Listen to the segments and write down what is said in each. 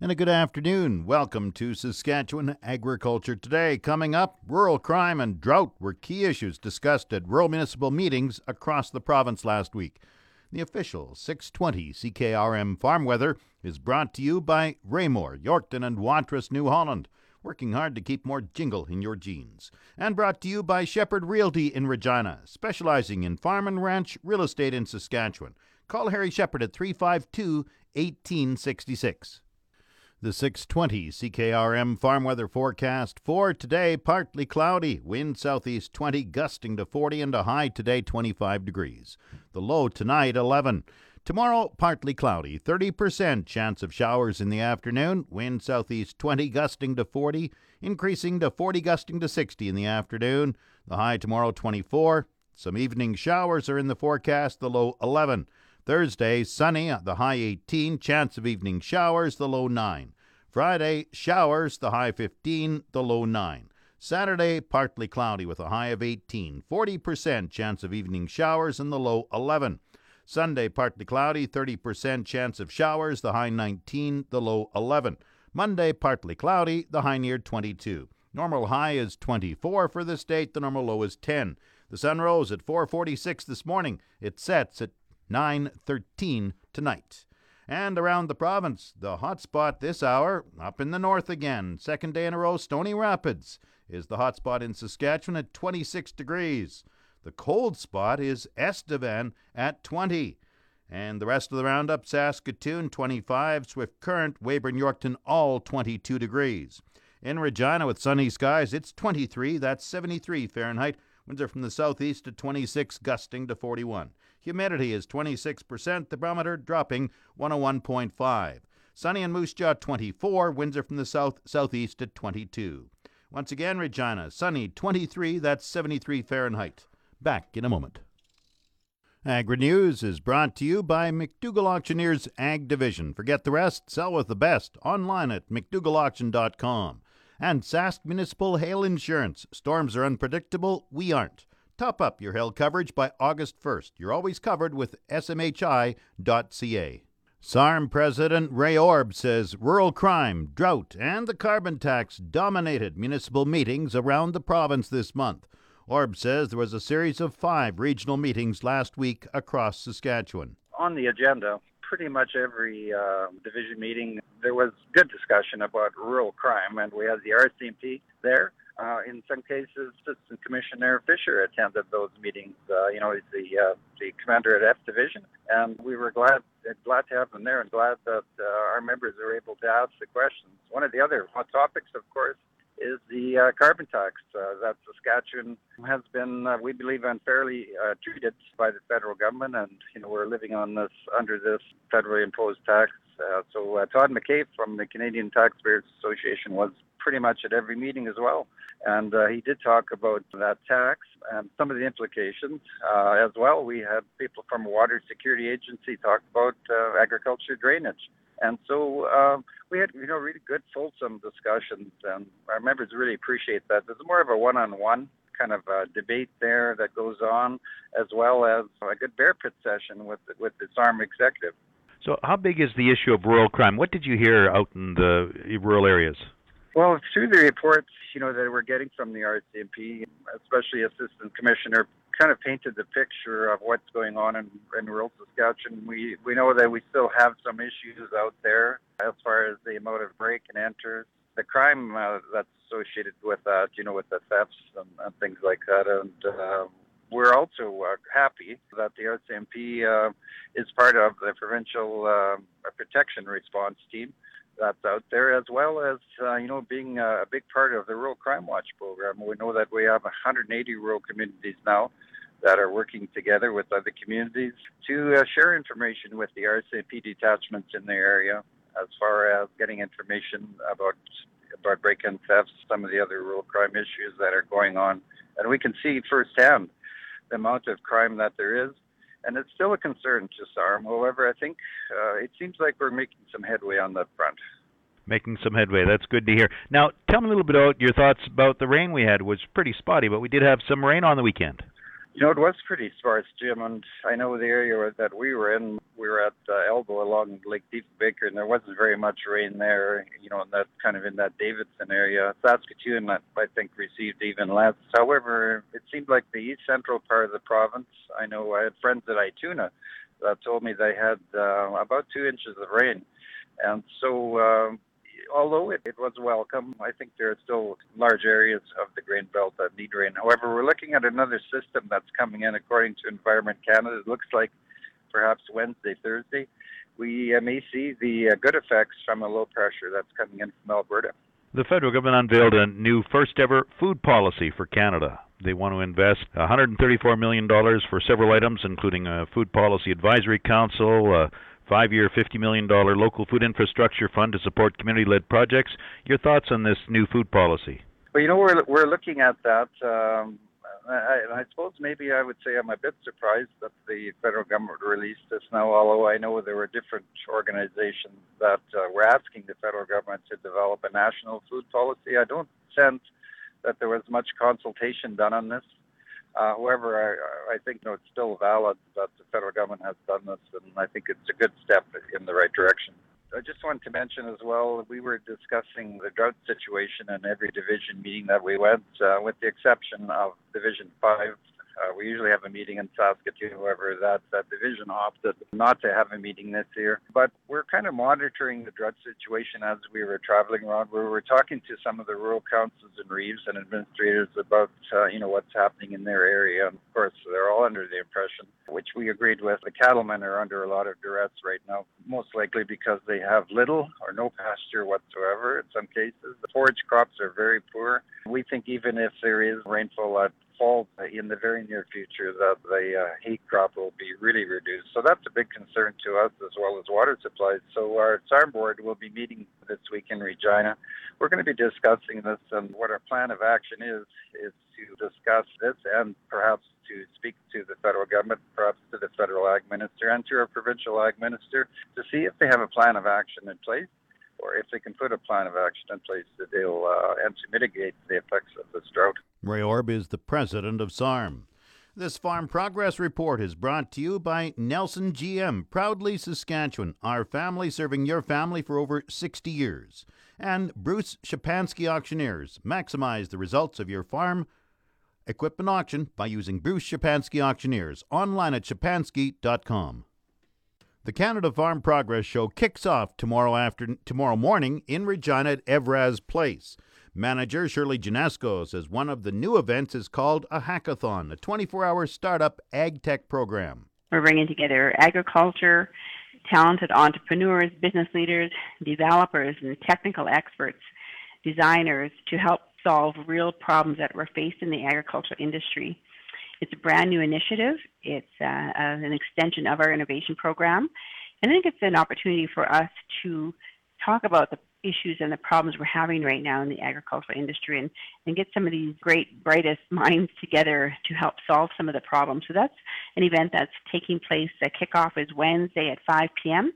And a good afternoon. Welcome to Saskatchewan Agriculture Today. Coming up, rural crime and drought were key issues discussed at rural municipal meetings across the province last week. The official 620 CKRM farm weather is brought to you by Raymore, Yorkton, and Watrous, New Holland, working hard to keep more jingle in your jeans. And brought to you by Shepherd Realty in Regina, specializing in farm and ranch real estate in Saskatchewan. Call Harry Shepherd at 352 1866. The 620 CKRM farm weather forecast for today partly cloudy, wind southeast 20, gusting to 40, and a high today 25 degrees. The low tonight 11. Tomorrow, partly cloudy, 30% chance of showers in the afternoon, wind southeast 20, gusting to 40, increasing to 40, gusting to 60 in the afternoon. The high tomorrow 24. Some evening showers are in the forecast, the low 11. Thursday, sunny, the high 18, chance of evening showers, the low 9. Friday, showers, the high 15, the low 9. Saturday, partly cloudy with a high of 18, 40% chance of evening showers, and the low 11. Sunday, partly cloudy, 30% chance of showers, the high 19, the low 11. Monday, partly cloudy, the high near 22. Normal high is 24 for this date, the normal low is 10. The sun rose at 4:46 this morning. It sets at 9:13 tonight. And around the province, the hot spot this hour, up in the north again, second day in a row, Stony Rapids is the hot spot in Saskatchewan at 26 degrees. The cold spot is Estevan at 20. And the rest of the roundup, Saskatoon 25, Swift Current, Weyburn, Yorkton, all 22 degrees. In Regina with sunny skies, it's 23, that's 73 Fahrenheit. Winds are from the southeast at 26, gusting to 41. Humidity is 26%, the barometer dropping 101.5. Sunny in Moose Jaw 24, winds are from the south southeast at 22. Once again, Regina, sunny 23, that's 73 Fahrenheit. Back in a moment. Agri News is brought to you by McDougall Auctioneers Ag Division. Forget the rest, sell with the best. Online at McDougallAuction.com. And Sask Municipal Hail Insurance. Storms are unpredictable, we aren't. Top up your health coverage by August 1st. You're always covered with smhi.ca. SARM President Ray Orb says rural crime, drought, and the carbon tax dominated municipal meetings around the province this month. Orb says there was a series of five regional meetings last week across Saskatchewan. On the agenda, pretty much every uh, division meeting, there was good discussion about rural crime, and we had the RCMP there. Uh, in some cases, Assistant Commissioner Fisher attended those meetings. Uh, you know, he's the uh, the commander at F Division, and we were glad glad to have him there, and glad that uh, our members are able to ask the questions. One of the other hot topics, of course, is the uh, carbon tax uh, that Saskatchewan has been, we believe, unfairly treated by the federal government, and you know we're living on this under this federally imposed tax. So Todd McCabe from the Canadian Taxpayers Association was pretty much at every meeting as well. And uh, he did talk about that tax and some of the implications uh, as well. We had people from Water Security Agency talk about uh, agriculture drainage. And so uh, we had, you know, really good, fulsome discussions, and our members really appreciate that. There's more of a one-on-one kind of uh, debate there that goes on, as well as a good bear pit session with with the SARM executive. So, how big is the issue of rural crime? What did you hear out in the rural areas? Well, through the reports, you know, that we're getting from the RCMP, especially Assistant Commissioner, kind of painted the picture of what's going on in, in rural Saskatchewan. We we know that we still have some issues out there as far as the amount of break and enters, the crime uh, that's associated with that, you know, with the thefts and, and things like that, and. Uh, we're also uh, happy that the RCMP uh, is part of the provincial uh, protection response team that's out there, as well as uh, you know being a big part of the Rural Crime Watch program. We know that we have 180 rural communities now that are working together with other communities to uh, share information with the RCMP detachments in the area as far as getting information about about break-in thefts, some of the other rural crime issues that are going on, and we can see firsthand the amount of crime that there is. And it's still a concern to SARM. However, I think uh, it seems like we're making some headway on that front making some headway. That's good to hear. Now, tell me a little bit about your thoughts about the rain we had. It was pretty spotty, but we did have some rain on the weekend. You know, it was pretty sparse, Jim, and I know the area that we were in, we were at uh, Elbow along Lake Diefenbaker, and there wasn't very much rain there, you know, and that kind of in that Davidson area. Saskatoon, I think, received even less. However, it seemed like the east central part of the province, I know I had friends at Ituna that told me they had uh, about two inches of rain. And so, um, although it, it was welcome, I think there are still large areas of the grain belt that need rain. However, we're looking at another system that's coming in according to Environment Canada. It looks like perhaps Wednesday, Thursday, we uh, may see the uh, good effects from a low pressure that's coming in from Alberta. The federal government unveiled a new first ever food policy for Canada. They want to invest $134 million for several items, including a food policy advisory council, five year, $50 million local food infrastructure fund to support community led projects. Your thoughts on this new food policy? Well, you know, we're, we're looking at that. Um, I, I suppose maybe I would say I'm a bit surprised that the federal government released this now, although I know there were different organizations that uh, were asking the federal government to develop a national food policy. I don't sense that there was much consultation done on this. Uh, however, I, I think know, it's still valid that the federal government has done this, and I think it's a good step in the right direction. I just wanted to mention as well, we were discussing the drought situation in every division meeting that we went, uh, with the exception of Division 5, uh, we usually have a meeting in Saskatoon. However, that, that division opted not to have a meeting this year. But we're kind of monitoring the drought situation as we were traveling around. We were talking to some of the rural councils and reeves and administrators about, uh, you know, what's happening in their area. And of course, they're all under the impression, which we agreed with, the cattlemen are under a lot of duress right now, most likely because they have little or no pasture whatsoever in some cases. The forage crops are very poor. We think even if there is rainfall at fall in the very near future that the uh, hay crop will be really reduced. So that's a big concern to us as well as water supplies. So our SARM board will be meeting this week in Regina. We're going to be discussing this and what our plan of action is, is to discuss this and perhaps to speak to the federal government, perhaps to the federal ag minister and to our provincial ag minister to see if they have a plan of action in place or if they can put a plan of action in place to deal uh, and to mitigate the effects of this drought. Ray Orb is the president of SARM. This Farm Progress Report is brought to you by Nelson GM, proudly Saskatchewan, our family serving your family for over 60 years. And Bruce Shapansky Auctioneers. Maximize the results of your farm equipment auction by using Bruce Shapansky Auctioneers online at shapansky.com. The Canada Farm Progress Show kicks off tomorrow after tomorrow morning in Regina at Evraz Place. Manager Shirley Janesco says one of the new events is called a hackathon, a 24-hour startup ag tech program. We're bringing together agriculture, talented entrepreneurs, business leaders, developers, and technical experts, designers to help solve real problems that were faced in the agricultural industry. It's a brand new initiative. It's uh, an extension of our innovation program. And I think it's an opportunity for us to talk about the issues and the problems we're having right now in the agricultural industry and, and get some of these great, brightest minds together to help solve some of the problems. So that's an event that's taking place. The kickoff is Wednesday at 5 p.m.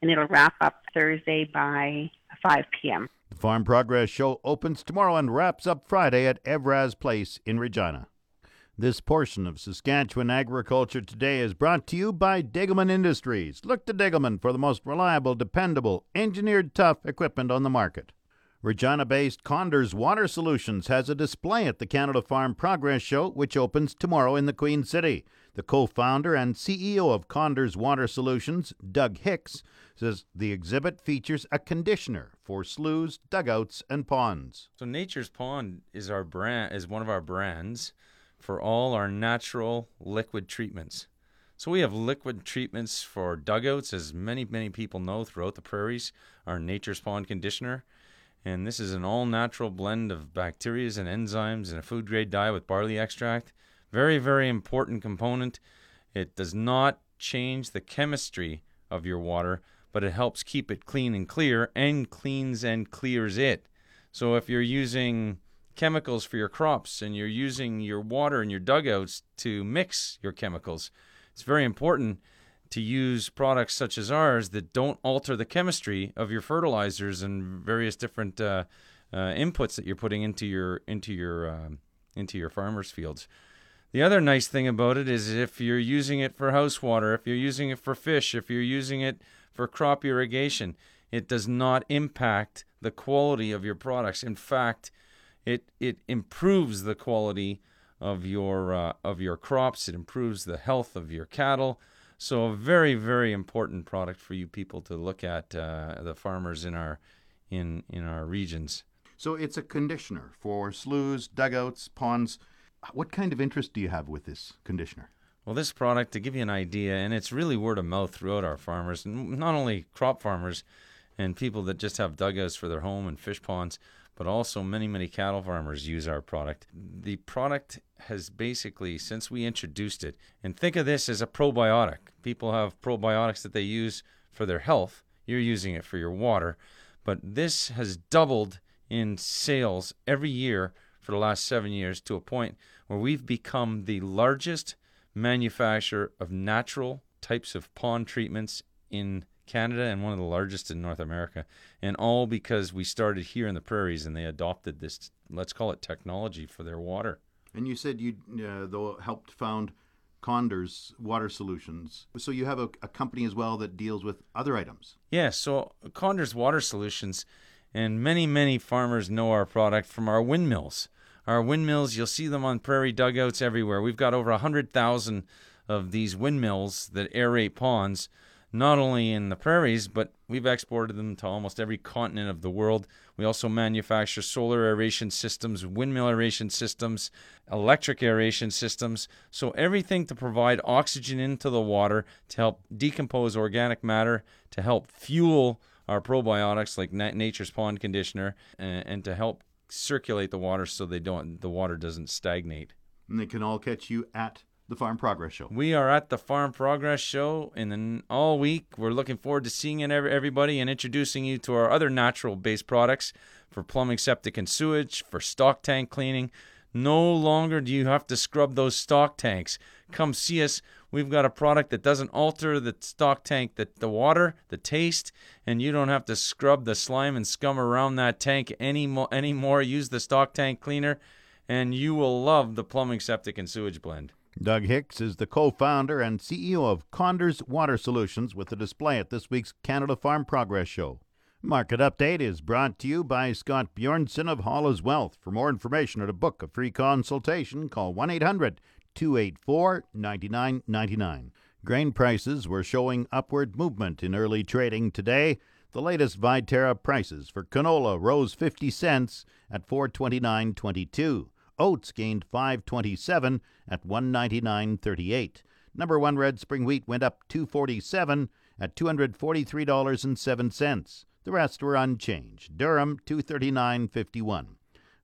and it'll wrap up Thursday by 5 p.m. The Farm Progress Show opens tomorrow and wraps up Friday at Evraz Place in Regina. This portion of Saskatchewan Agriculture Today is brought to you by Degelman Industries. Look to Degelman for the most reliable, dependable, engineered tough equipment on the market. Regina based Koenders Water Solutions has a display at the Canada Farm Progress Show, which opens tomorrow in the Queen City. The co founder and CEO of Koenders Water Solutions, Doug Hicks, says the exhibit features a conditioner for sloughs, dugouts, and ponds. So Nature's Pond is our brand is one of our brands for all our natural liquid treatments. So we have liquid treatments for dugouts, as many, many people know throughout the prairies, our Nature's Pond conditioner. And this is an all natural blend of bacteria and enzymes in a food grade dye with barley extract. Very, very important component. It does not change the chemistry of your water, but it helps keep it clean and clear and cleans and clears it. So if you're using chemicals for your crops and you're using your water and your dugouts to mix your chemicals, it's very important to use products such as ours that don't alter the chemistry of your fertilizers and various different uh, uh, inputs that you're putting into your into your um, into your farmers' fields. The other nice thing about it is if you're using it for house water, if you're using it for fish, if you're using it for crop irrigation, it does not impact the quality of your products. In fact, it it improves the quality of your uh, of your crops. It improves the health of your cattle. So a very very important product for you people to look at uh, the farmers in our in in our regions. So it's a conditioner for sloughs, dugouts, ponds. What kind of interest do you have with this conditioner? Well, this product, to give you an idea, and it's really word of mouth throughout our farmers, not only crop farmers and people that just have dugouts for their home and fish ponds, but also many, many cattle farmers use our product. The product has basically, since we introduced it, and think of this as a probiotic. People have probiotics that they use for their health. You're using it for your water. But this has doubled in sales every year for the last seven years to a point where we've become the largest manufacturer of natural types of pond treatments in Canada and one of the largest in North America. And all because we started here in the prairies and they adopted this, let's call it technology for their water. And you said you uh, though helped found Koenders Water Solutions. So you have a, a, company as well that deals with other items. Yes. Yeah, so Koenders Water Solutions and many, many farmers know our product from our windmills. Our windmills, you'll see them on prairie dugouts everywhere. We've got over 100,000 of these windmills that aerate ponds, not only in the prairies, but we've exported them to almost every continent of the world. We also manufacture solar aeration systems, windmill aeration systems, electric aeration systems. So, everything to provide oxygen into the water to help decompose organic matter, to help fuel our probiotics like Nature's Pond Conditioner, and, to help circulate the water so they don't the water doesn't stagnate. And they can all catch you at the Farm Progress Show. We are at the Farm Progress Show, and then all week we're looking forward to seeing everybody and introducing you to our other natural-based products for plumbing, septic, and sewage, for stock tank cleaning. No longer do you have to scrub those stock tanks. Come see us. We've got a product that doesn't alter the stock tank, the, the water, the taste, and you don't have to scrub the slime and scum around that tank anymore. anymore. Use the stock tank cleaner, and you will love the plumbing, septic, and sewage blend. Doug Hicks is the co founder and CEO of Koenders Water Solutions with a display at this week's Canada Farm Progress Show. Market Update is brought to you by Scott Bjornson of Hall's Wealth. For more information or to book a free consultation, call 1 800 284 9999. Grain prices were showing upward movement in early trading today. The latest Viterra prices for canola rose 50 cents at 429.22. Oats gained 5.27 at 199.38. Number 1 red spring wheat went up 247 at $243.07. The rest were unchanged. Durum 239.51.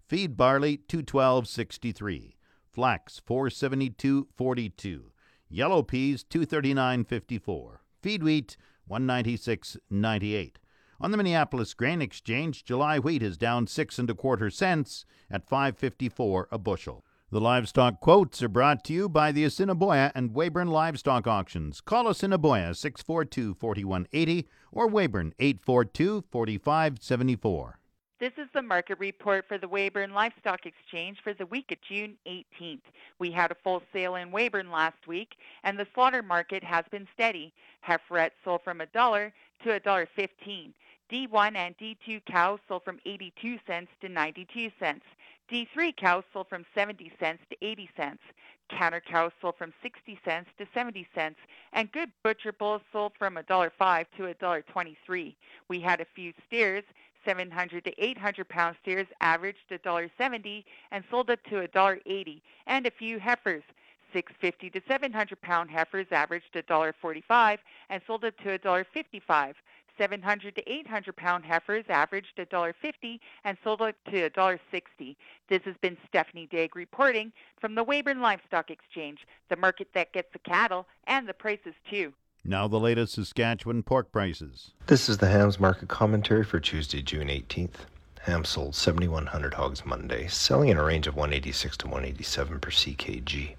Feed barley 212.63. Flax 472.42. Yellow peas 239.54. Feed wheat 196.98. On the Minneapolis Grain Exchange, July wheat is down six and a quarter cents at 5.54 a bushel. The livestock quotes are brought to you by the Assiniboia and Weyburn Livestock Auctions. Call Assiniboia 642-4180 or Weyburn 842-4574. This is the market report for the Weyburn Livestock Exchange for the week of June 18th. We had a full sale in Weyburn last week, and the slaughter market has been steady. Heiferettes sold from a dollar to a dollar fifteen. D1 and D2 cows sold from 82 cents to 92 cents. D3 cows sold from 70 cents to 80 cents. Counter cows sold from 60 cents to 70 cents, and good butcher bulls sold from $1.05 to $1.23. We had a few steers 700 to 800 pound steers averaged $1.70 and sold up to $1.80, and a few heifers. 650 to 700 pound heifers averaged $1.45 and sold up to $1.55. 700 to 800 pound heifers averaged $1.50 and sold up to $1.60. This has been Stephanie Digg reporting from the Weyburn Livestock Exchange, the market that gets the cattle and the prices too. Now, the latest Saskatchewan pork prices. This is the hams market commentary for Tuesday, June 18th. Ham sold 7,100 hogs Monday, selling in a range of 186 to 187 per ckg.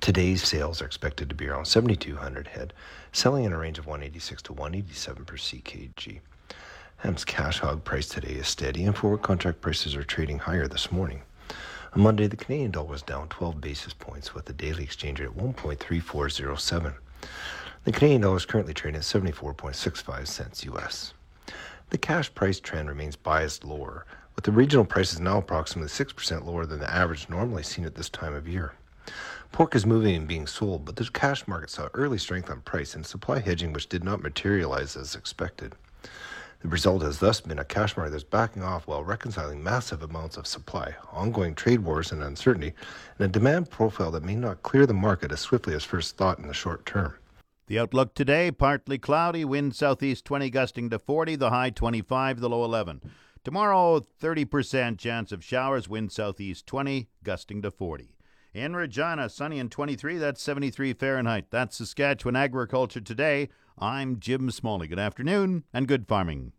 Today's sales are expected to be around 7,200 head, selling in a range of 186 to 187 per ckg. Ham's cash hog price today is steady, and forward contract prices are trading higher this morning. On Monday, the Canadian dollar was down 12 basis points, with the daily exchange rate at 1.3407. The Canadian dollar is currently trading at 74.65 cents US. The cash price trend remains biased lower, with the regional prices now approximately 6% lower than the average normally seen at this time of year. Pork is moving and being sold, but the cash market saw early strength on price and supply hedging which did not materialize as expected. The result has thus been a cash market that's backing off while reconciling massive amounts of supply, ongoing trade wars and uncertainty, and a demand profile that may not clear the market as swiftly as first thought in the short term. The outlook today partly cloudy, wind southeast 20 gusting to 40, the high 25, the low 11. Tomorrow, 30% chance of showers, wind southeast 20, gusting to 40. In Regina, sunny and 23, that's 73 Fahrenheit. That's Saskatchewan Agriculture Today. I'm Jim Smalley. Good afternoon and good farming.